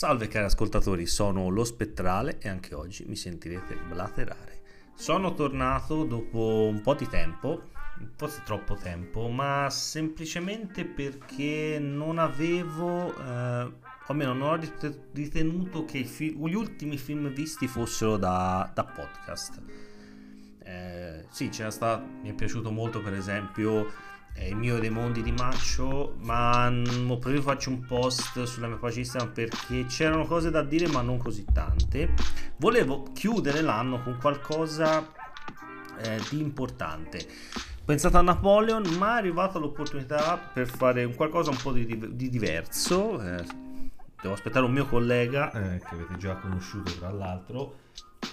Salve cari ascoltatori, sono lo Spettrale e anche oggi mi sentirete blaterare. Sono tornato dopo un po' di tempo, forse troppo tempo, ma semplicemente perché non avevo, eh, o almeno non ho ritenuto che fi- gli ultimi film visti fossero da, da podcast. Eh, sì, c'era stato, mi è piaciuto molto per esempio è il mio dei mondi di Maccio ma preferito faccio un post sulla mia pagina Instagram perché c'erano cose da dire ma non così tante. Volevo chiudere l'anno con qualcosa eh, di importante. Pensato a Napoleon ma è arrivata l'opportunità per fare un qualcosa un po' di, di diverso eh, devo aspettare un mio collega. Eh, che avete già conosciuto tra l'altro.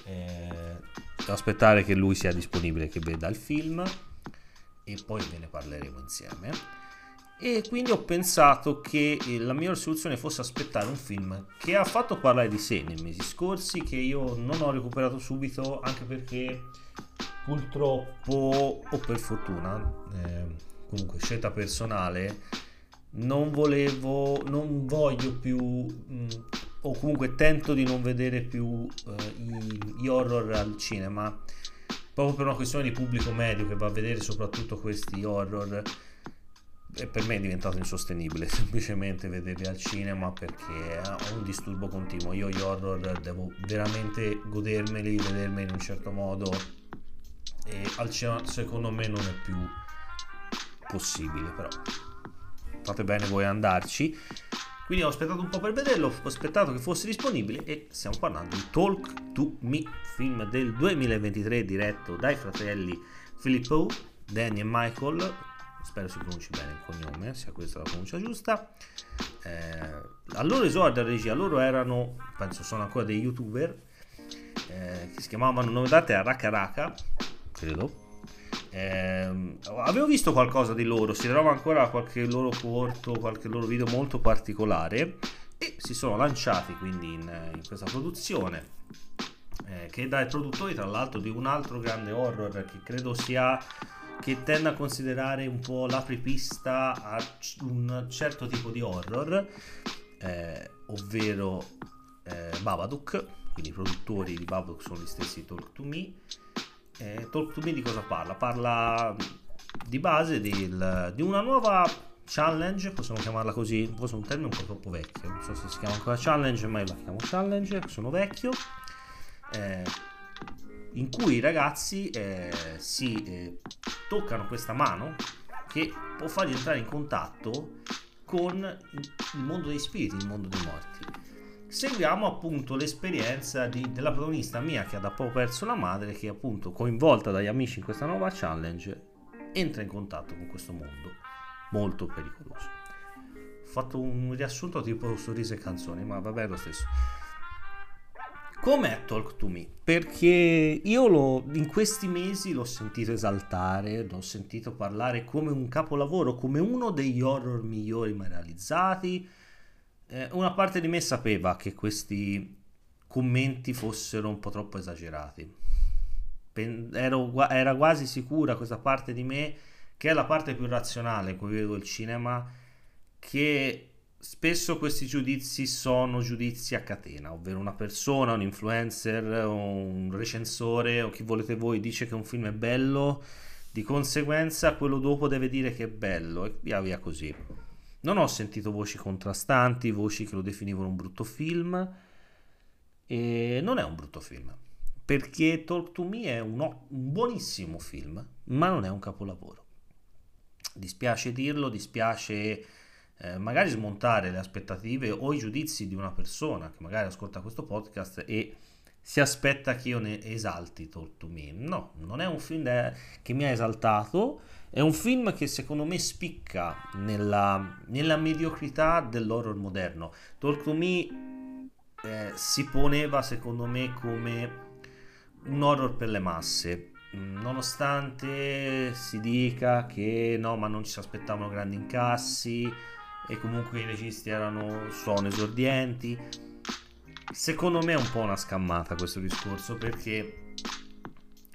Eh, devo aspettare che lui sia disponibile che veda il film e poi ve ne parleremo insieme. E quindi ho pensato che la migliore soluzione fosse aspettare un film che ha fatto parlare di sé nei mesi scorsi, che io non ho recuperato subito, anche perché purtroppo o per fortuna, eh, comunque scelta personale, non volevo, non voglio più, mh, mm, o comunque tento di non vedere più eh, gli horror al cinema proprio per una questione di pubblico medio che va a vedere soprattutto questi horror e per me è diventato insostenibile semplicemente vederli al cinema perché ho un disturbo continuo. Io gli horror devo veramente godermeli vedermeli in un certo modo e al cinema secondo me non è più possibile però. Fate bene voi andarci quindi ho aspettato un po' per vederlo, ho aspettato che fosse disponibile e stiamo parlando di Talk to Me, film del 2023 diretto dai fratelli Filippo, Danny e Michael, spero si pronunci bene il cognome, sia questa la pronuncia giusta. Eh, a loro esordio a regia, loro erano, penso sono ancora dei youtuber, eh, che si chiamavano, nome d'arte a Raka Raka, credo, eh, avevo visto qualcosa di loro, si trova ancora qualche loro corto, qualche loro video molto particolare e si sono lanciati quindi in, in questa produzione eh, che è dai produttori tra l'altro di un altro grande horror che credo sia che tende a considerare un po' l'apripista a un certo tipo di horror eh, ovvero eh, Babadook quindi i produttori di Babadook sono gli stessi Talk to Me eh, Talk to Me di cosa parla? Parla di base del, di una nuova challenge, possiamo chiamarla così, forse è un termine un po' troppo vecchio, non so se si chiama ancora challenge, ma io la chiamo challenge, sono vecchio, eh, in cui i ragazzi eh, si eh, toccano questa mano che può farli entrare in contatto con il mondo dei spiriti, il mondo dei morti seguiamo appunto l'esperienza di, della protagonista mia che ha da poco perso la madre che appunto coinvolta dagli amici in questa nuova challenge entra in contatto con questo mondo molto pericoloso ho fatto un riassunto tipo sorrisi e canzoni ma vabbè lo stesso Com'è Talk to Me? Perché io lo, in questi mesi l'ho sentito esaltare, l'ho sentito parlare come un capolavoro, come uno degli horror migliori mai realizzati, eh, una parte di me sapeva che questi commenti fossero un po' troppo esagerati. Pen- ero, era quasi sicura questa parte di me, che è la parte più razionale in cui vedo il cinema, che spesso questi giudizi sono giudizi a catena, ovvero una persona, un influencer, un recensore o chi volete voi dice che un film è bello, di conseguenza quello dopo deve dire che è bello e via via così. Non ho sentito voci contrastanti, voci che lo definivano un brutto film e non è un brutto film perché Talk to Me è un, un buonissimo film, ma non è un capolavoro. Dispiace dirlo, dispiace eh, magari smontare le aspettative o i giudizi di una persona che magari ascolta questo podcast e si aspetta che io ne esalti Talk. No, non è un film che mi ha esaltato, è un film che secondo me spicca nella, nella mediocrità dell'horror moderno. Talk eh, si poneva secondo me come un horror per le masse. Nonostante si dica che no, ma non ci si aspettavano grandi incassi e comunque i registi erano sono esordienti. Secondo me è un po' una scammata questo discorso perché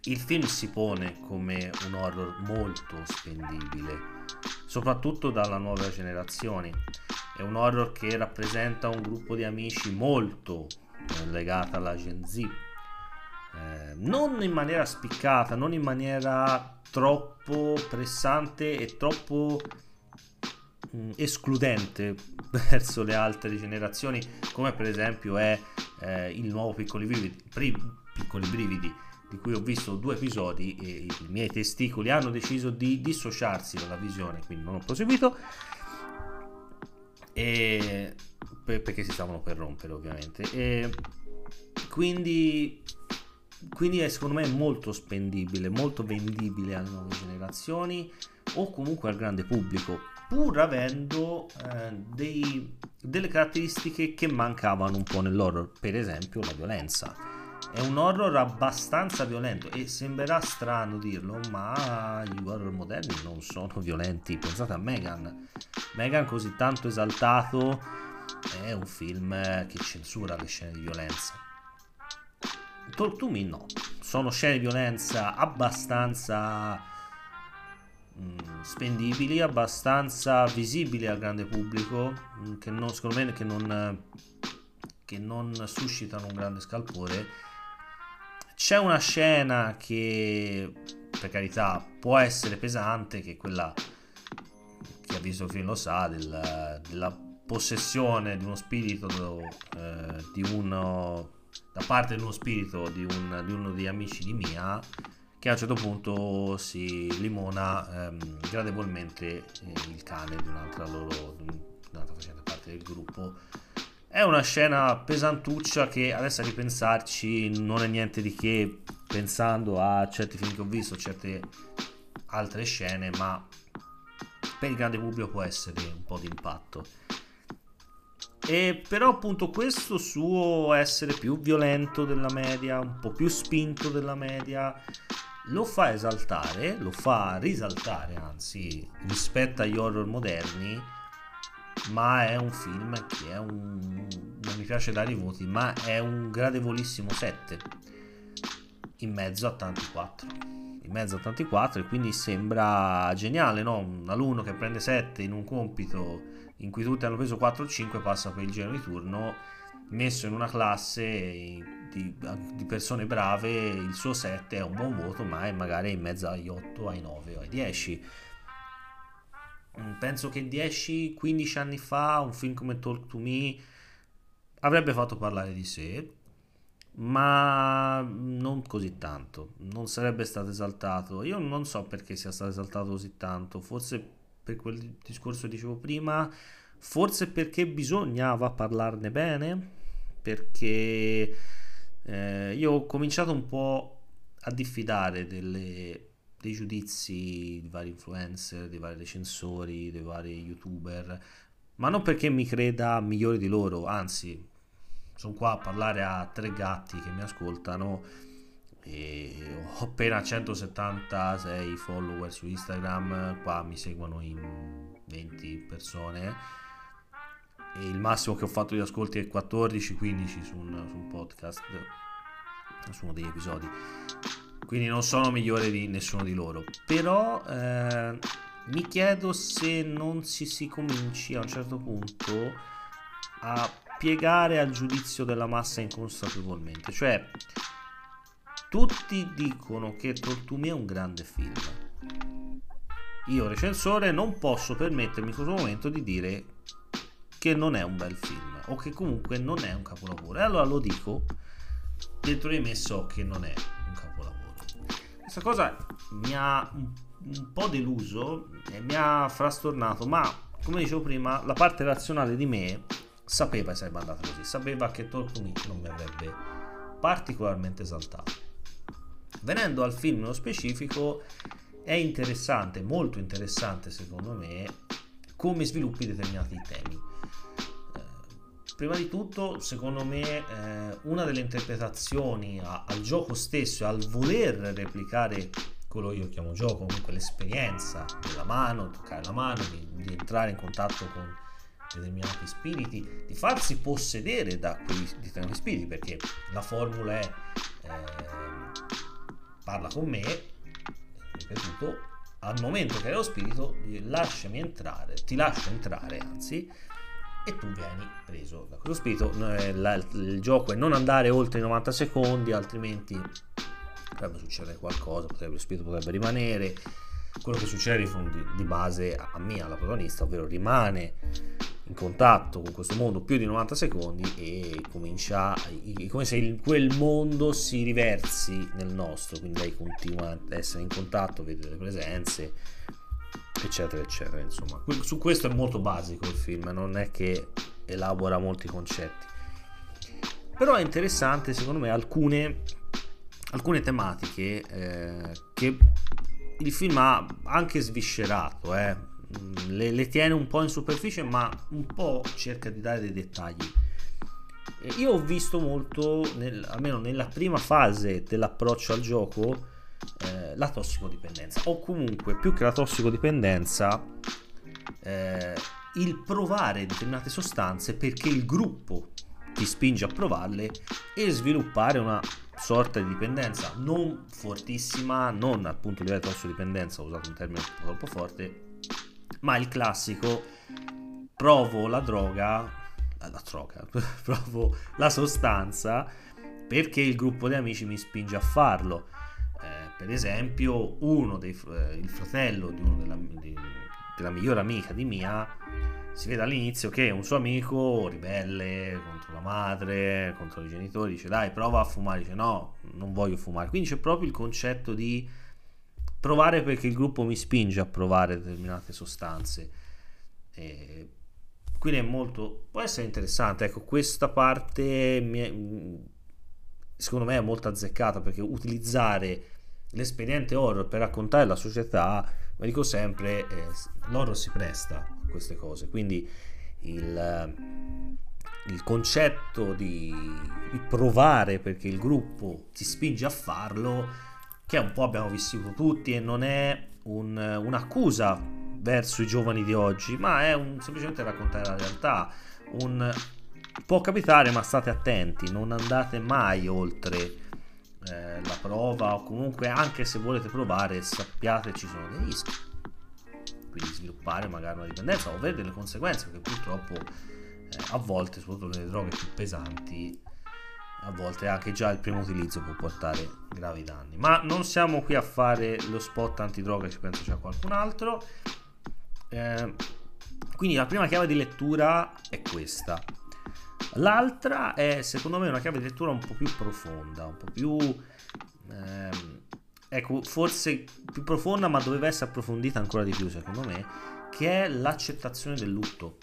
il film si pone come un horror molto spendibile, soprattutto dalla nuova generazione. è un horror che rappresenta un gruppo di amici molto eh, alla Gen Z. Eh, non in maniera spiccata, non in maniera troppo pressante e troppo escludente verso le altre generazioni, come per esempio è eh, il nuovo Piccoli Brividi, Piccoli Brividi, di cui ho visto due episodi e i miei testicoli hanno deciso di dissociarsi dalla visione, quindi non ho proseguito. E perché si stavano per rompere ovviamente e quindi quindi è secondo me molto spendibile molto vendibile alle nuove generazioni o comunque al grande pubblico pur avendo eh, dei, delle caratteristiche che mancavano un po' nell'horror, per esempio la violenza. È un horror abbastanza violento e sembrerà strano dirlo, ma gli horror moderni non sono violenti. Pensate a Megan. Megan così tanto esaltato è un film che censura le scene di violenza. Talk to Me no, sono scene di violenza abbastanza Mm, spendibili, abbastanza visibili al grande pubblico, mm, che non, secondo me che non, che non suscitano un grande scalpore. C'è una scena che, per carità, può essere pesante, che è quella, chi ha visto il film lo sa, del, della possessione di uno spirito eh, di uno, da parte di uno spirito di, un, di uno degli amici di Mia che a un certo punto si limona ehm, gradevolmente eh, il cane di un'altra loro di un'altra facente parte del gruppo. È una scena pesantuccia che adesso a ripensarci non è niente di che pensando a certi film che ho visto certe altre scene ma per il grande pubblico può essere un po' di impatto e però appunto questo suo essere più violento della media un po' più spinto della media lo fa esaltare, lo fa risaltare anzi rispetto agli horror moderni, ma è un film che è un... non mi piace dare i voti, ma è un gradevolissimo 7 in mezzo a tanti 4 in mezzo a tanti 4 e quindi sembra geniale no? un alunno che prende 7 in un compito in cui tutti hanno preso 4 o 5 passa per il giro di turno messo in una classe di, di, persone brave il suo 7 è un buon voto ma è magari in mezzo agli 8, ai 9 o ai 10 mm, penso che 10-15 anni fa un film come Talk to Me avrebbe fatto parlare di sé ma non così tanto non sarebbe stato esaltato. Io non so perché sia stato esaltato così tanto forse per quel discorso che dicevo prima forse perché bisognava parlarne bene perché eh, io ho cominciato un po' a diffidare delle, dei giudizi di vari influencer, dei vari recensori, dei vari youtuber, ma non perché mi creda migliore di loro, anzi, sono qua a parlare a tre gatti che mi ascoltano e ho appena 176 follower su Instagram, qua mi seguono in 20 persone e il massimo che ho fatto di ascolti è 14-15 su un, su un podcast, su uno degli episodi. Quindi non sono migliore di nessuno di loro. Però eh, mi chiedo se non si, si cominci a un certo punto a piegare al giudizio della massa inconsapevolmente. Cioè, tutti dicono che Tortumi è un grande film. Io, recensore, non posso permettermi in questo momento di dire che non è un bel film o che comunque non è un capolavoro. E allora lo dico, dentro di me so che non è un capolavoro. Questa cosa mi ha un, po' deluso e mi ha frastornato, ma come dicevo prima, la parte razionale di me sapeva che sarebbe andata così, sapeva che Talk to Me non mi avrebbe particolarmente esaltato. Venendo al film nello specifico, è interessante, molto interessante secondo me, come sviluppi determinati temi prima di tutto, secondo me, eh, una delle interpretazioni a, al gioco stesso e al voler replicare quello che io chiamo gioco, comunque l'esperienza della mano, toccare la mano, di, di entrare in contatto con determinati spiriti, di farsi possedere da quei determinati spiriti, perché la formula è eh, parla con me, ripetuto, al momento che hai lo spirito, lasciami entrare, ti lascio entrare, anzi, e tu vieni preso da questo spirito. Eh, la, il gioco è non andare oltre i 90 secondi, altrimenti potrebbe succedere qualcosa, potrebbe, lo spirito potrebbe rimanere. Quello che succede di, di base a Mia, la protagonista, ovvero rimane in contatto con questo mondo più di 90 secondi e comincia è come se il, quel mondo si riversi nel nostro quindi lei continua ad essere in contatto vede le presenze eccetera eccetera insomma. Su questo è molto basico il film non è che elabora molti concetti. Però è interessante secondo me alcune, alcune tematiche eh, che il film ha anche sviscerato eh. Mm, le, le, tiene un po' in superficie, ma un po' cerca di dare dei dettagli. Io ho visto molto, nel, almeno nella prima fase dell'approccio al gioco, la tossicodipendenza, o comunque più che la tossicodipendenza, eh, il provare determinate sostanze perché il gruppo ti spinge a provarle e sviluppare una sorta di dipendenza non fortissima, non appunto livello di tossicodipendenza, ho usato un termine troppo forte, ma il classico provo la droga, la droga, provo la sostanza perché il gruppo di amici mi spinge a farlo. Eh, per esempio, uno dei, eh, il fratello di uno della, di, della migliore amica di Mia si vede all'inizio che un suo amico ribelle contro la madre, contro i genitori, dice dai prova a fumare, dice no, non voglio fumare. Quindi c'è proprio il concetto di provare perché il gruppo mi spinge a provare determinate sostanze. E quindi è molto può essere interessante. Ecco, questa parte è, secondo me è molto azzeccata perché utilizzare l'espediente horror per raccontare la società, ma dico sempre, eh, l'horror si presta a queste cose. Quindi il, il concetto di, di provare perché il gruppo ti spinge a farlo che un po' abbiamo vissuto tutti e non è un, un'accusa verso i giovani di oggi, ma è un, semplicemente raccontare la realtà. Un, può capitare, ma state attenti, non andate mai oltre eh, la prova o comunque anche se volete provare sappiate ci sono dei rischi. Quindi sviluppare magari una dipendenza o avere delle conseguenze, perché purtroppo eh, a volte, soprattutto nelle droghe più pesanti, a volte anche già il primo utilizzo può portare gravi danni. Ma non siamo qui a fare lo spot antidroga, ci penso c'è qualcun altro. Eh, quindi la prima chiave di lettura è questa. L'altra è secondo me una chiave di lettura un po' più profonda, un po' più... Ehm, ecco, forse più profonda ma doveva essere approfondita ancora di più secondo me, che è l'accettazione del lutto.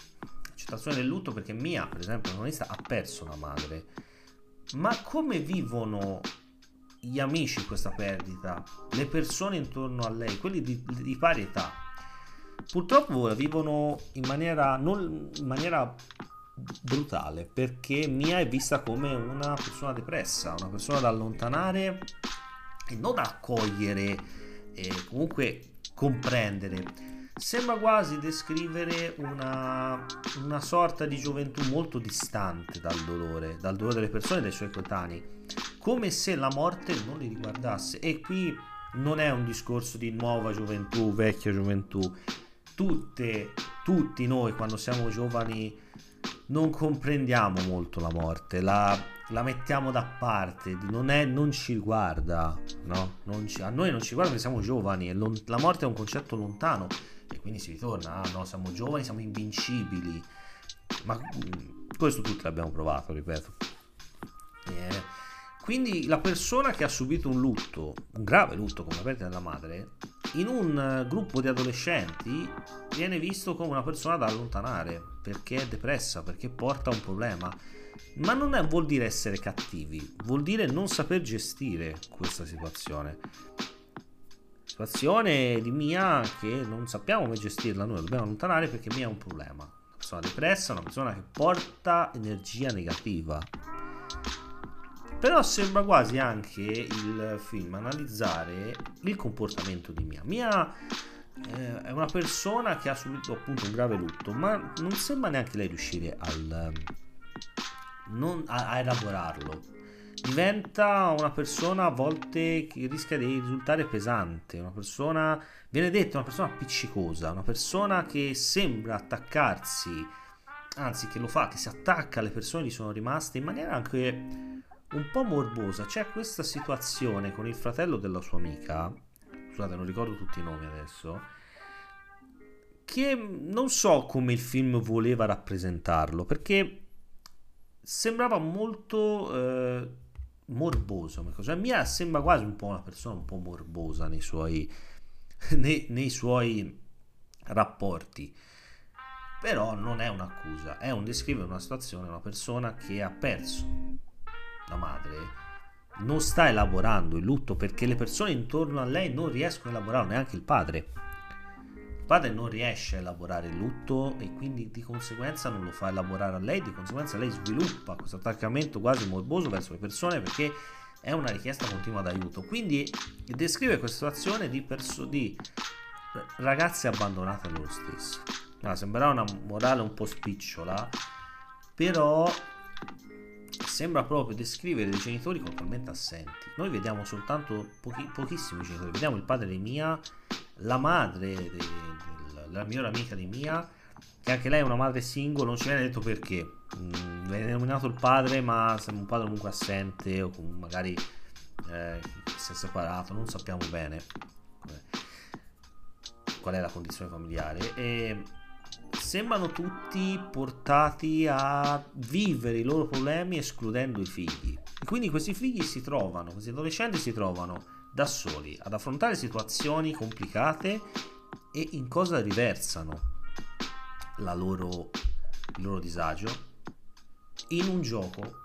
L'accettazione del lutto perché Mia, per esempio, protagonista, ha perso una madre ma come vivono gli amici questa perdita? Le persone intorno a lei, quelli di, di pari età? Purtroppo la vivono in maniera, non, in maniera brutale perché Mia è vista come una persona depressa, una persona da allontanare e non accogliere e comunque comprendere sembra quasi descrivere una, una, sorta di gioventù molto distante dal dolore, dal dolore delle persone e dei suoi coetanei, come se la morte non li riguardasse. E qui non è un discorso di nuova gioventù, vecchia gioventù. Tutte, tutti noi quando siamo giovani non comprendiamo molto la morte, la, la mettiamo da parte, non, è, non ci riguarda, no? Ci, a noi non ci guarda perché siamo giovani e lon, la morte è un concetto lontano e quindi si ritorna, ah no, siamo giovani, siamo invincibili, ma mm, questo tutti l'abbiamo provato, ripeto. Eh, quindi la persona che ha subito un lutto, un grave lutto come la perdita della madre, in un eh, gruppo di adolescenti viene visto come una persona da allontanare perché è depressa, perché porta un problema. Ma non è, vuol dire essere cattivi, vuol dire non saper gestire questa situazione situazione di Mia che non sappiamo come gestirla, noi dobbiamo allontanare perché Mia è un problema. Una persona depressa, una persona che porta energia negativa. Però sembra quasi anche il film analizzare il comportamento di Mia. Mia eh, è una persona che ha subito appunto un grave lutto, ma non sembra neanche lei riuscire al, non, a, a elaborarlo diventa una persona a volte che rischia di risultare pesante, una persona, viene detto, una persona appiccicosa, una persona che sembra attaccarsi anzi che lo fa, che si attacca alle persone che sono rimaste in maniera anche un po' morbosa. C'è questa situazione con il fratello della sua amica, scusate non ricordo tutti i nomi adesso, che non so come il film voleva rappresentarlo, perché sembrava molto eh, morboso. Cioè, Mia sembra quasi un po' una persona un po' morbosa nei suoi, nei, nei suoi rapporti. Però non è un'accusa, è un descrivere una situazione, una persona che ha perso la madre, non sta elaborando il lutto perché le persone intorno a lei non riescono a elaborare, neanche il padre padre non riesce a elaborare il lutto e quindi di conseguenza non lo fa elaborare a lei, di conseguenza lei sviluppa questo attaccamento quasi morboso verso le persone perché è una richiesta continua d'aiuto. Quindi descrive questa situazione di, perso- di ragazze abbandonate a loro stesse. No, sembrerà una morale un po' spicciola, però sembra proprio descrivere dei genitori totalmente assenti. Noi vediamo soltanto pochi, pochissimi genitori, vediamo il padre di Mia la madre de, della migliore amica di Mia, che anche lei è una madre single, non ci viene detto perché. Mm, viene nominato il padre, ma sembra un padre comunque assente o magari eh, si è separato, non sappiamo bene qual è la condizione familiare. E sembrano tutti portati a vivere i loro problemi escludendo i figli. E quindi questi figli si trovano, questi adolescenti si trovano da soli ad affrontare situazioni complicate e in cosa riversano loro, il loro disagio in un gioco.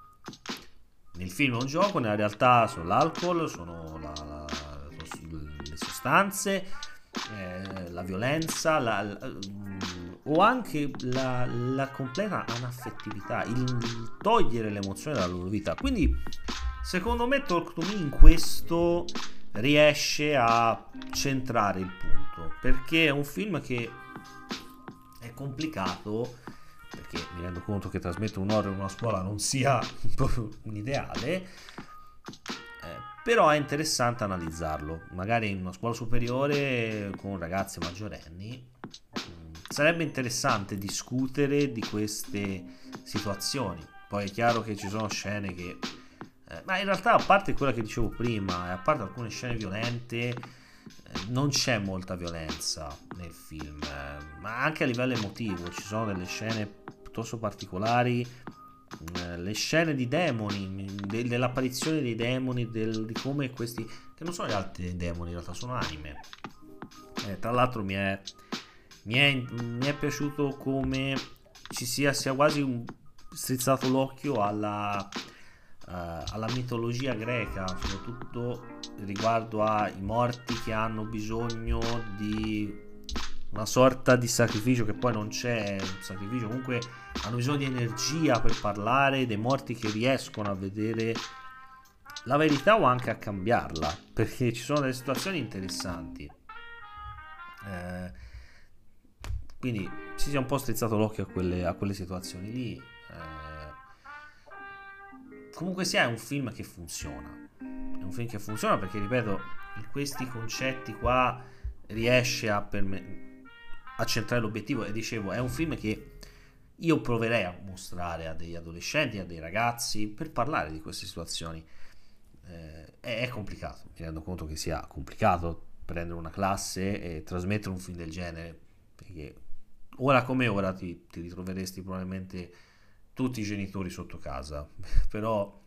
Nel film è un gioco, nella realtà sono l'alcol, sono la, la, le sostanze, eh, la violenza la, o anche la, la completa anaffettività, il, togliere l'emozione dalla loro vita. Quindi, secondo me, Talk to Me in questo riesce a centrare il punto perché è un film che è complicato perché mi rendo conto che trasmettere un horror in una scuola non sia proprio un ideale eh, però è interessante analizzarlo magari in una scuola superiore con ragazzi maggiorenni sarebbe interessante discutere di queste situazioni poi è chiaro che ci sono scene che eh, ma in realtà, a parte quella che dicevo prima, e a parte alcune scene violente, eh, non c'è molta violenza nel film, eh, ma anche a livello emotivo ci sono delle scene piuttosto particolari. Eh, le scene di demoni, de- dell'apparizione dei demoni, del- di come questi, che non sono gli altri demoni, in realtà sono anime. Eh, tra l'altro, mi è, mi è, mi è piaciuto come ci sia, sia quasi un, strizzato l'occhio alla uh, alla mitologia greca, soprattutto riguardo ai morti che hanno bisogno di una sorta di sacrificio che poi non c'è un sacrificio, comunque hanno bisogno di energia per parlare, dei morti che riescono a vedere la verità o anche a cambiarla, perché ci sono delle situazioni interessanti. Eh, quindi si sia un po' strizzato l'occhio a quelle, a quelle situazioni lì. Eh, comunque sia è un film che funziona. È un film che funziona perché, ripeto, in questi concetti qua riesce a, perme- a centrare l'obiettivo e dicevo, è un film che io proverei a mostrare a degli adolescenti, a dei ragazzi, per parlare di queste situazioni. Eh, è complicato, mi rendo conto che sia complicato prendere una classe e trasmettere un film del genere, perché ora come ora ti, ti ritroveresti probabilmente tutti i genitori sotto casa, però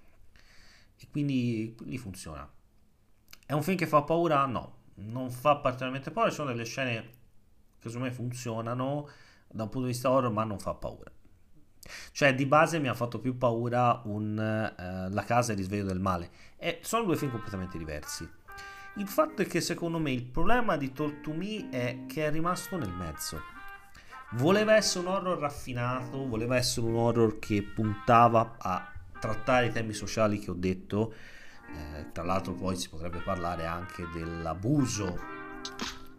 e quindi, quindi funziona. È un film che fa paura? No, non fa particolarmente paura, ci sono delle scene che secondo me funzionano da un punto di vista horror, ma non fa paura. Cioè, di base mi ha fatto più paura un, uh, La casa e il risveglio del male. E sono due film completamente diversi. Il fatto è che secondo me il problema di Talk to Me è che è rimasto nel mezzo. Voleva essere un horror raffinato, voleva essere un horror che puntava a trattare i temi sociali che ho detto. Eh, tra l'altro poi si potrebbe parlare anche dell'abuso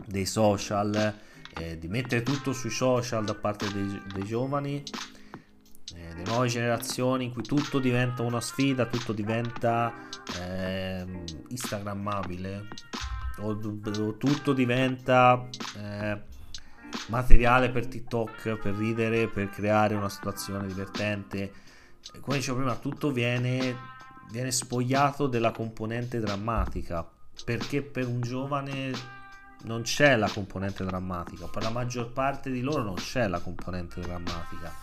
dei social, eh, di mettere tutto sui social da parte dei, dei giovani, eh, delle nuove generazioni in cui tutto diventa una sfida, tutto diventa ehm, instagrammabile o, o tutto diventa eh, materiale per TikTok, per ridere, per creare una situazione divertente. Come dicevo prima, tutto viene, viene spogliato della componente drammatica, perché per un giovane non c'è la componente drammatica, per la maggior parte di loro non c'è la componente drammatica.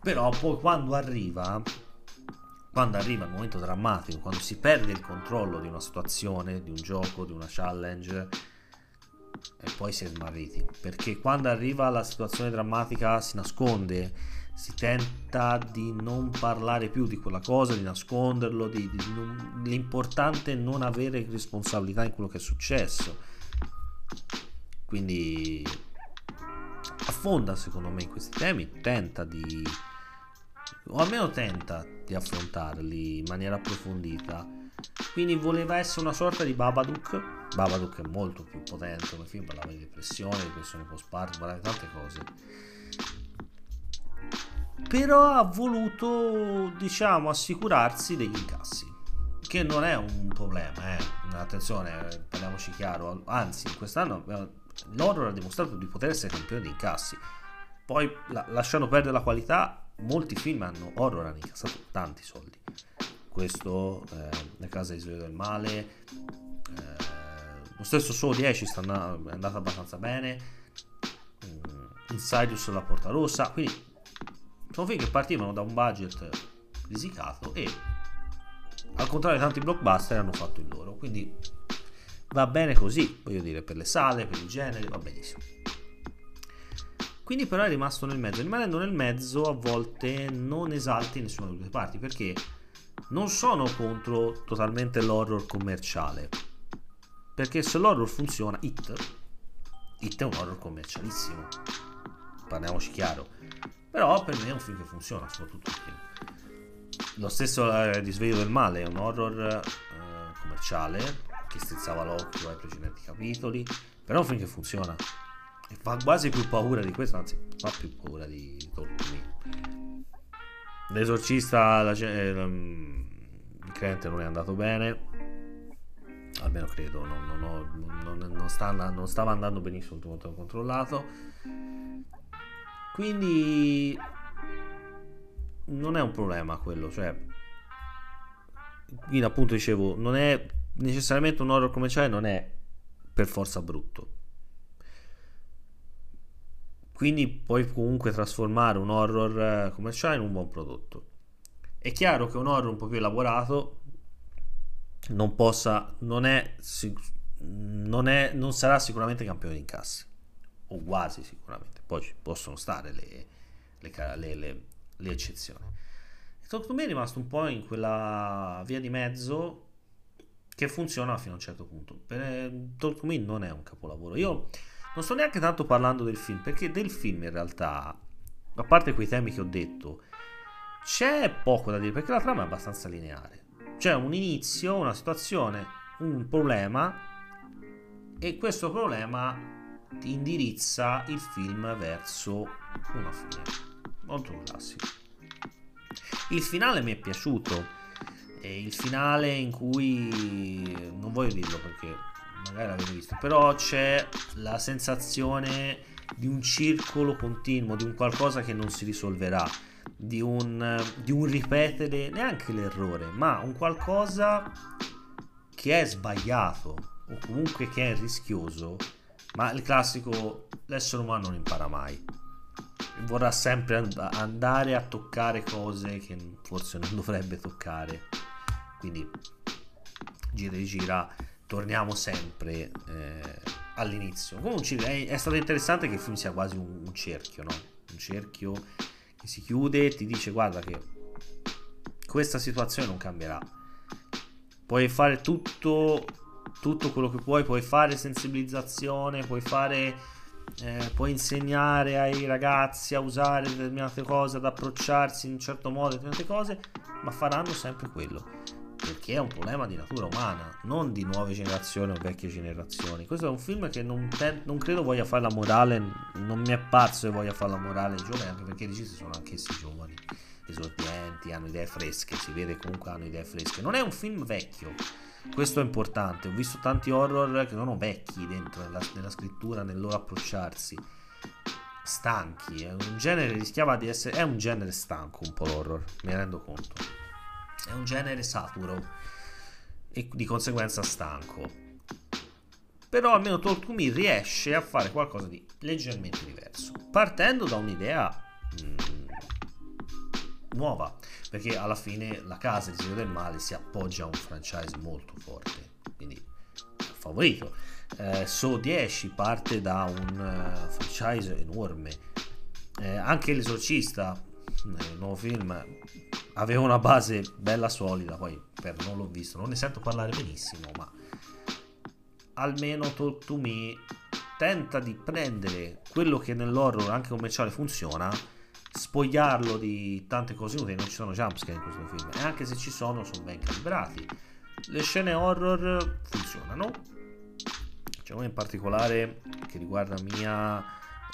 Però poi quando arriva, quando arriva il momento drammatico, quando si perde il controllo di una situazione, di un gioco, di una challenge, e poi si è smarriti. Perché quando arriva la situazione drammatica si nasconde, si tenta di non parlare più di quella cosa, di nasconderlo, di, di non, l'importante è non avere responsabilità in quello che è successo. Quindi affonda secondo me in questi temi, tenta di o almeno tenta di affrontarli in maniera approfondita. Quindi voleva essere una sorta di Babadook. Babadook è molto più potente come film, parlava di depressione, depressione post-partum, parlava di tante cose. Però ha voluto, diciamo, assicurarsi degli incassi. Che non è un problema, eh. Attenzione, parliamoci chiaro. Anzi, quest'anno l'horror ha dimostrato di poter essere campione di incassi. Poi, la, lasciando perdere la qualità, molti film hanno horror hanno incassato tanti soldi questo eh, la casa di Sveglia del male eh, lo stesso Solo 10 sta andando, è andato abbastanza bene mm, Insidious la porta rossa quindi sono film che partivano da un budget risicato e al contrario di tanti blockbuster hanno fatto il loro quindi va bene così voglio dire per le sale per il genere va benissimo quindi però è rimasto nel mezzo. Rimanendo nel mezzo a volte non esalti nessuna delle due parti perché non sono contro totalmente l'horror commerciale. Perché se l'horror funziona, It, It è un horror commercialissimo. Parliamoci chiaro. Però per me è un film che funziona, soprattutto perché lo stesso eh, Risveglio del male è un horror eh, commerciale che strizzava l'occhio ai precedenti capitoli, però è un film che funziona e fa quasi più paura di questo, anzi, fa più paura di Talk L'esorcista, la, eh, il cliente non è andato bene. Almeno credo, non, non, ho, non, non sta, stava andando benissimo tutto quanto controllato. Quindi non è un problema quello, cioè quindi appunto dicevo, non è necessariamente un horror commerciale, non è per forza brutto quindi puoi comunque trasformare un horror eh, commerciale in un buon prodotto. È chiaro che un horror un po' più elaborato non possa, non è, non, è, non sarà sicuramente campione di incassi, o quasi sicuramente, poi ci possono stare le, le, le, le eccezioni. To Me è rimasto un po' in quella via di mezzo che funziona fino a un certo punto. Per Talk non è un capolavoro. Io non sto neanche tanto parlando del film, perché del film in realtà, a parte quei temi che ho detto, c'è poco da dire, perché la trama è abbastanza lineare. C'è un inizio, una situazione, un problema, e questo problema indirizza il film verso una fine. Molto classico. Il finale mi è piaciuto. E il finale in cui non voglio dirlo perché magari l'avete visto, però c'è la sensazione di un circolo continuo, di un qualcosa che non si risolverà, di un, di un ripetere neanche l'errore, ma un qualcosa che è sbagliato o comunque che è rischioso, ma il classico l'essere umano non impara mai. Vorrà sempre andare a toccare cose che forse non dovrebbe toccare. Quindi gira e gira torniamo sempre eh, all'inizio. Comunque è, è, stato interessante che il film sia quasi un, un, cerchio, no? Un cerchio che si chiude e ti dice guarda che questa situazione non cambierà. Puoi fare tutto, tutto quello che puoi, puoi fare sensibilizzazione, puoi fare... Eh, puoi insegnare ai ragazzi a usare determinate cose, ad approcciarsi in un certo modo, determinate cose, ma faranno sempre quello perché è un problema di natura umana, non di nuove generazioni o vecchie generazioni. Questo è un film che non, te- non credo voglia fare la morale, non mi è parso che voglia fare la morale ai giovani, anche perché i registi sono anch'essi giovani, esordienti, hanno idee fresche, si vede comunque hanno idee fresche. Non è un film vecchio, Questo è importante. Ho visto tanti horror che sono vecchi dentro nella, nella scrittura, nel loro approcciarsi. Stanchi. È un genere rischiava di essere. È un genere stanco un po' l'horror, mi rendo conto. È un genere saturo e di conseguenza stanco. Però almeno Talk to Me riesce a fare qualcosa di leggermente diverso, partendo da un'idea mh, nuova, perché alla fine la casa di Signore del Male si appoggia a un franchise molto forte, quindi favorito. Eh, So 10 parte da un uh, franchise enorme, eh, anche l'esorcista, il nuovo film, aveva una base bella solida, poi per non l'ho visto, non ne sento parlare benissimo, ma almeno Talk to Me tenta di prendere quello che nell'horror anche commerciale funziona spogliarlo di tante cose inutili non ci sono jumpscare in questo film e anche se ci sono sono ben calibrati. Le scene horror funzionano. C'è una in particolare che riguarda mia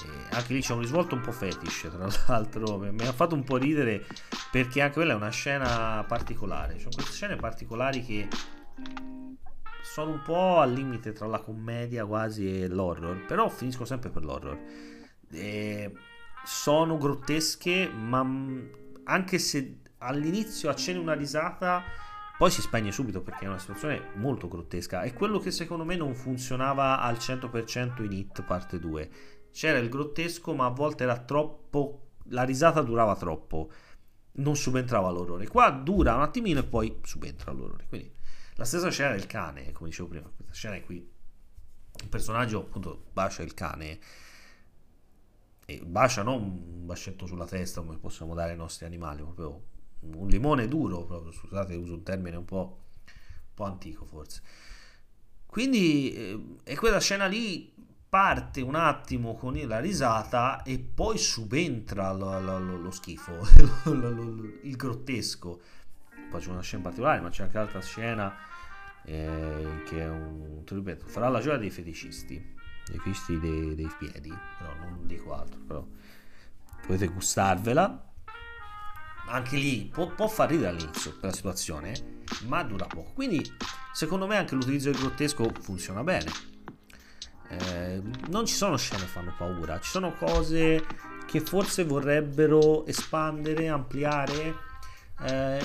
eh, anche lì c'è un risvolto un po' fetish tra l'altro mi ha fatto un po' ridere perché anche quella è una scena particolare sono queste scene particolari che sono un po' al limite tra la commedia quasi e l'horror però finisco sempre per l'horror e sono grottesche, ma anche se all'inizio accendi una risata, poi si spegne subito perché è una situazione molto grottesca. È quello che secondo me non funzionava al 100% in Hit parte 2. C'era il grottesco, ma a volte era troppo. La risata durava troppo, non subentrava l'orrore. Qua dura un attimino e poi subentra l'orrore. Quindi la stessa scena del cane, come dicevo prima, questa scena è qui. Il personaggio appunto bacia il cane e bacia non un bascetto sulla testa come possiamo dare ai nostri animali, proprio un limone duro, proprio, scusate uso un termine un po', un po antico forse. Quindi, eh, e quella scena lì parte un attimo con la risata e poi subentra lo, lo, lo, lo schifo, il grottesco. Poi c'è una scena particolare, ma c'è anche un'altra scena eh, che è un, ripeto, farà la gioia dei feticisti dei fissi dei, dei piedi, però non dico altro, però potete gustarvela. Anche lì può, può far ridere all'inizio la situazione, ma dura poco. Quindi secondo me anche l'utilizzo del grottesco funziona bene. Eh, non ci sono scene che fanno paura, ci sono cose che forse vorrebbero espandere, ampliare. Eh,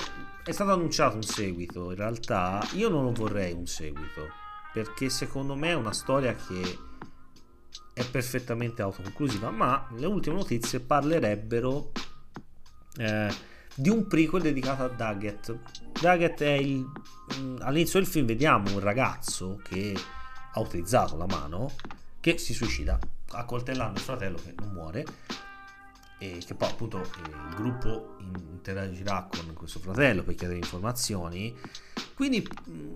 è stato annunciato un seguito, in realtà io non lo vorrei un seguito, perché secondo me è una storia che è perfettamente autoconclusiva, ma le ultime notizie parlerebbero eh, di un prequel dedicato a Daggett. Daggett è il... Mm, all'inizio del film vediamo un ragazzo che ha utilizzato la mano che si suicida accoltellando il fratello che non muore e che poi appunto il gruppo interagirà con questo fratello per chiedere informazioni. Quindi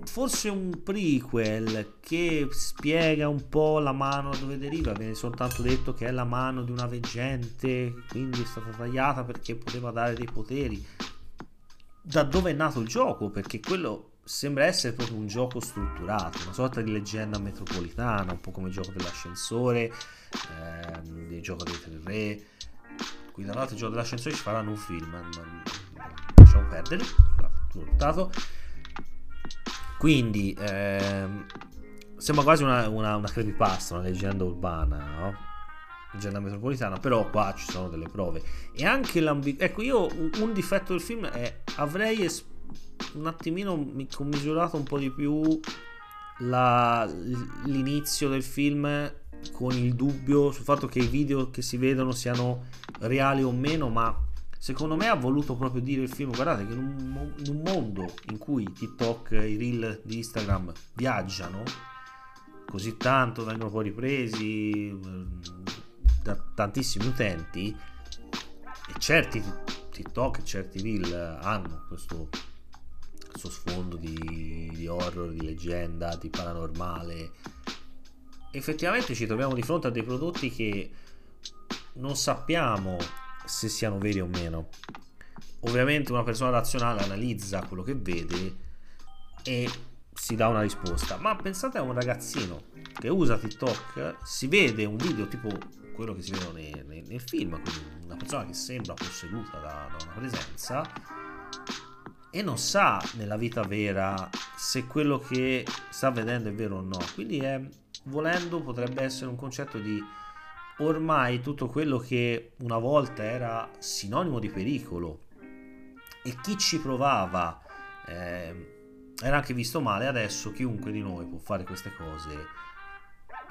forse un prequel che spiega un po' la mano da dove deriva. Viene soltanto detto che è la mano di una veggente quindi è stata tagliata perché poteva dare dei poteri. Da dove è nato il gioco? Perché quello sembra essere proprio un gioco strutturato una sorta di leggenda metropolitana un po' come il gioco dell'ascensore ehm, il gioco dei tre re. Qui da l'altro il gioco dell'ascensore ci faranno un film non, lasciamo perdere scusate, quindi ehm, sembra quasi una, una, una creepypasta una leggenda urbana no? leggenda metropolitana però qua ci sono delle prove. E anche l'ambiguità ecco io un difetto del film è avrei es- un attimino commisurato un po' di più la, l'inizio del film con il dubbio sul fatto che i video che si vedono siano reali o meno, ma secondo me ha voluto proprio dire il film, guardate che in un, in un mondo in cui TikTok, i reel di Instagram viaggiano così tanto, vengono poi ripresi da tantissimi utenti e certi TikTok e certi reel hanno questo, questo sfondo di, di horror, di leggenda, di paranormale effettivamente ci troviamo di fronte a dei prodotti che non sappiamo se siano veri o meno. Ovviamente una persona razionale analizza quello che vede e si dà una risposta. Ma pensate a un ragazzino che usa TikTok, si vede un video tipo quello che si vede nel, nel, nel film, quindi una persona che sembra posseduta da, da una presenza e non sa nella vita vera se quello che sta vedendo è vero o no. Quindi è, volendo potrebbe essere un concetto di ormai tutto quello che una volta era sinonimo di pericolo e chi ci provava eh, era anche visto male, adesso chiunque di noi può fare queste cose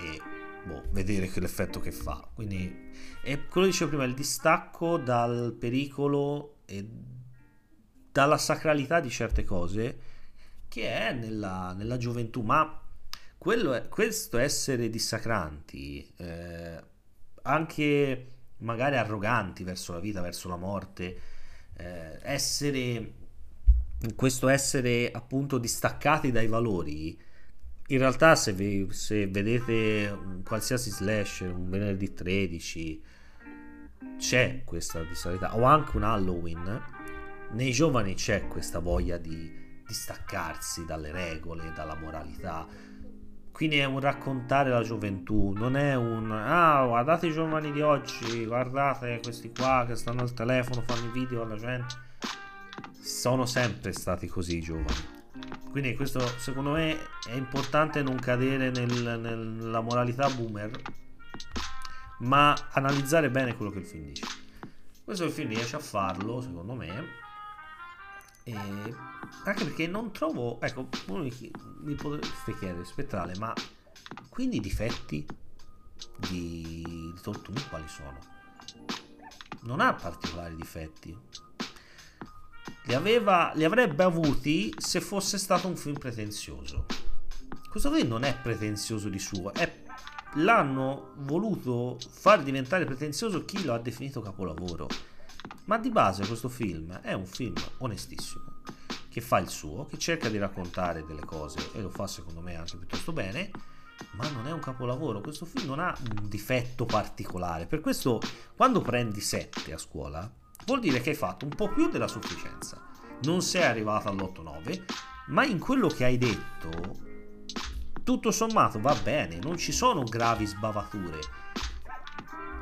e boh, vedere che l'effetto che fa. Quindi è quello che dicevo prima, il distacco dal pericolo e dalla sacralità di certe cose che è nella, nella gioventù, ma è, questo essere dissacranti, eh, anche magari arroganti verso la vita, verso la morte, eh, essere questo essere appunto distaccati dai valori in realtà se, vi, se vedete un qualsiasi slash un venerdì 13 c'è questa disparità o anche un Halloween nei giovani c'è questa voglia di distaccarsi dalle regole dalla moralità quindi è un raccontare la gioventù non è un ah guardate i giovani di oggi guardate questi qua che stanno al telefono fanno i video alla gente sono sempre stati così i giovani quindi questo secondo me è importante non cadere nel, nella moralità boomer, ma analizzare bene quello che il film dice. Questo il film riesce a farlo, secondo me. E anche perché non trovo, ecco, uno mi, potrebbe chiedere, spettrale, ma quindi i difetti di, di Tortuni quali sono? Non ha particolari difetti li, aveva, li avrebbe avuti se fosse stato un film pretenzioso. Questo film non è pretenzioso di suo, è, l'hanno voluto far diventare pretenzioso chi lo ha definito capolavoro. Ma di base questo film è un film onestissimo, che fa il suo, che cerca di raccontare delle cose e lo fa secondo me anche piuttosto bene, ma non è un capolavoro. Questo film non ha un difetto particolare. Per questo quando prendi 7 a scuola, vuol dire che hai fatto un po' più della sufficienza. Non sei arrivato all'8-9, ma in quello che hai detto, tutto sommato va bene, non ci sono gravi sbavature.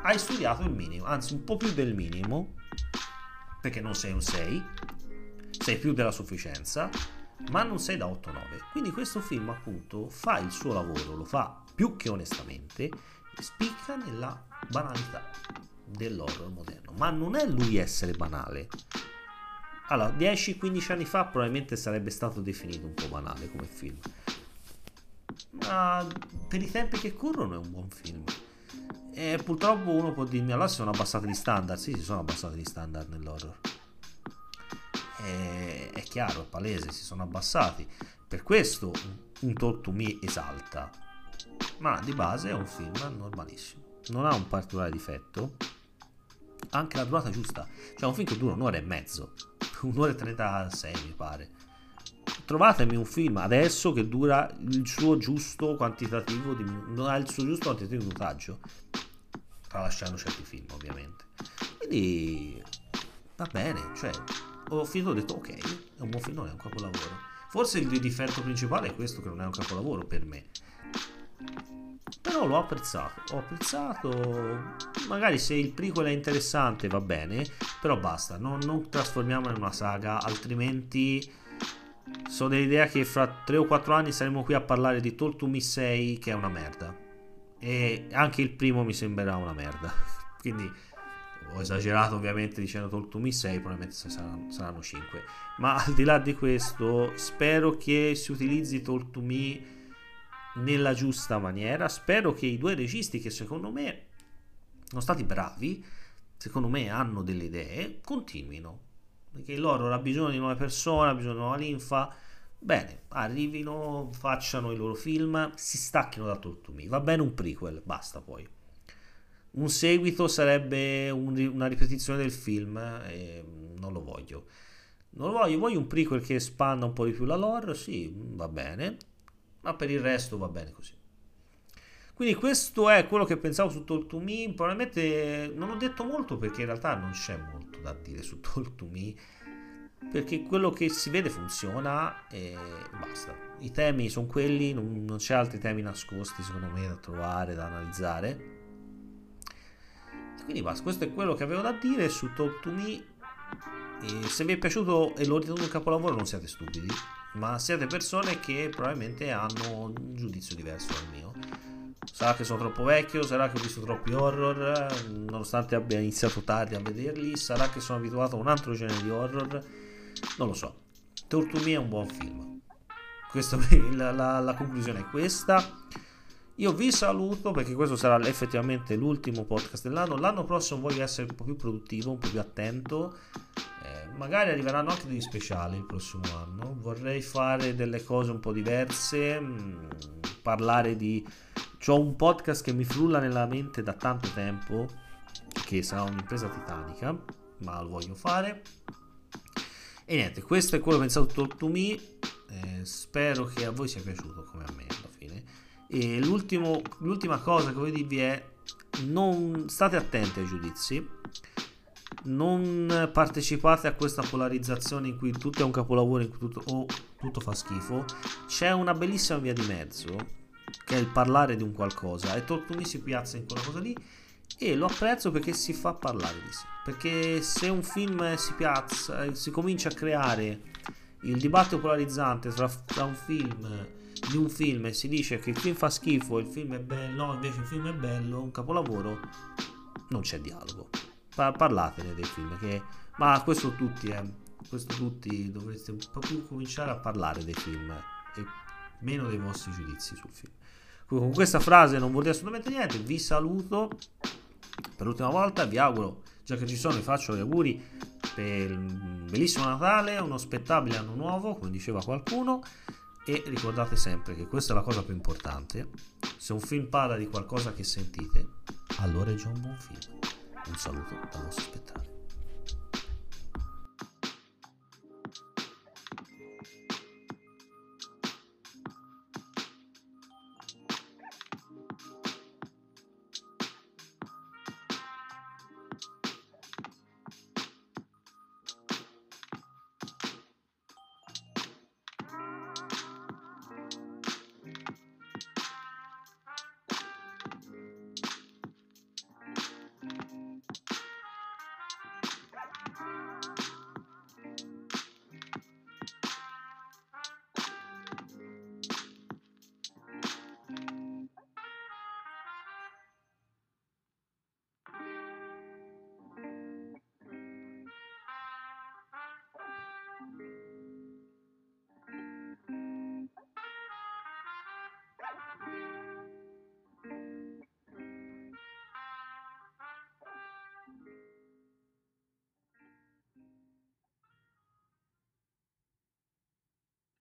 Hai studiato il minimo, anzi un po' più del minimo, perché non sei un 6, sei più della sufficienza, ma non sei da 8-9. Quindi questo film appunto fa il suo lavoro, lo fa più che onestamente, spicca nella banalità dell'horror moderno. Ma non è lui essere banale. Allora, 10-15 anni fa probabilmente sarebbe stato definito un po' banale come film. Ma per i tempi che corrono è un buon film. E purtroppo uno può dirmi allora sono abbassati gli standard. Sì, si sono abbassati gli standard nell'horror. E, è chiaro, è palese, si sono abbassati. Per questo un Talk to Me esalta. Ma di base è un film normalissimo. Non ha un particolare difetto anche la durata giusta. Cioè un film che dura un'ora e mezzo, un'ora e 36 mi pare. Trovatemi un film adesso che dura il suo giusto quantitativo di non ha il suo giusto quantitativo di minutaggio. Tralasciando certi film, ovviamente. Quindi va bene, cioè ho finito ho detto ok, è un buon film, non è un capolavoro. Forse il difetto principale è questo che non è un capolavoro per me però l'ho apprezzato. Ho apprezzato. Magari se il prequel è interessante va bene. Però basta. Non, non trasformiamola in una saga. Altrimenti. Sono dell'idea che fra 3 o 4 anni saremo qui a parlare di Talk to Me 6 che è una merda. E anche il primo mi sembrerà una merda. Quindi ho esagerato ovviamente dicendo Talk to Me 6, probabilmente saranno, saranno 5. Ma al di là di questo, spero che si utilizzi Talk to Me nella giusta maniera. Spero che i due registi, che secondo me sono stati bravi, secondo me hanno delle idee, continuino. Perché l'horror ha bisogno di nuove persone, ha bisogno di nuova linfa. Bene, arrivino, facciano i loro film, si stacchino da Talk to Me. Va bene un prequel, basta poi. Un seguito sarebbe un, una ripetizione del film e non lo voglio. Non lo voglio, voglio un prequel che espanda un po' di più la lore, sì, va bene ma per il resto va bene così. Quindi questo è quello che pensavo su Talk to Me, probabilmente non ho detto molto perché in realtà non c'è molto da dire su Talk to Me, perché quello che si vede funziona e basta. I temi sono quelli, non, non c'è altri temi nascosti secondo me da trovare, da analizzare. Quindi basta, questo è quello che avevo da dire su Talk to Me E se vi è piaciuto e lo ritenete un capolavoro non siate stupidi, ma siete persone che probabilmente hanno un giudizio diverso dal mio. Sarà che sono troppo vecchio, sarà che ho visto troppi horror, nonostante abbia iniziato tardi a vederli, sarà che sono abituato a un altro genere di horror, non lo so. Tortumi è un buon film. Questa, la, la, la conclusione è questa. Io vi saluto perché questo sarà effettivamente l'ultimo podcast dell'anno. L'anno prossimo voglio essere un po' più produttivo, un po' più attento. Eh, magari arriveranno anche degli speciali il prossimo anno. Vorrei fare delle cose un po' diverse. Mh, mm, parlare di. Ho un podcast che mi frulla nella mente da tanto tempo. Che sarà un'impresa titanica. Ma lo voglio fare. E niente, questo è quello che pensato to me. Eh, spero che a voi sia piaciuto come a me alla fine. E l'ultima cosa che voglio dirvi è non state attenti ai giudizi, non partecipate a questa polarizzazione in cui tutto è un capolavoro in cui tutto, o tutto fa schifo. C'è una bellissima via di mezzo che è il parlare di un qualcosa e Tortumi si piazza in quella cosa lì e lo apprezzo perché si fa parlare di sé. Perché se un film si piazza, si comincia a creare il dibattito polarizzante tra, tra un film di un film e si dice che il film fa schifo, il film è bello, no, invece il film è bello, un capolavoro, non c'è dialogo. Pa- parlatene del film, che... ma questo tutti, eh, questo tutti dovreste un po' più cominciare a parlare dei film e meno dei vostri giudizi sul film. Con questa frase non vuol dire assolutamente niente, vi saluto per l'ultima volta, vi auguro, già che ci sono, vi faccio gli auguri per un bellissimo Natale, uno spettabile anno nuovo, come diceva qualcuno. E ricordate sempre che questa è la cosa più importante. Se un film parla di qualcosa che sentite, allora è già un buon film. Un saluto dal vostro spettacolo.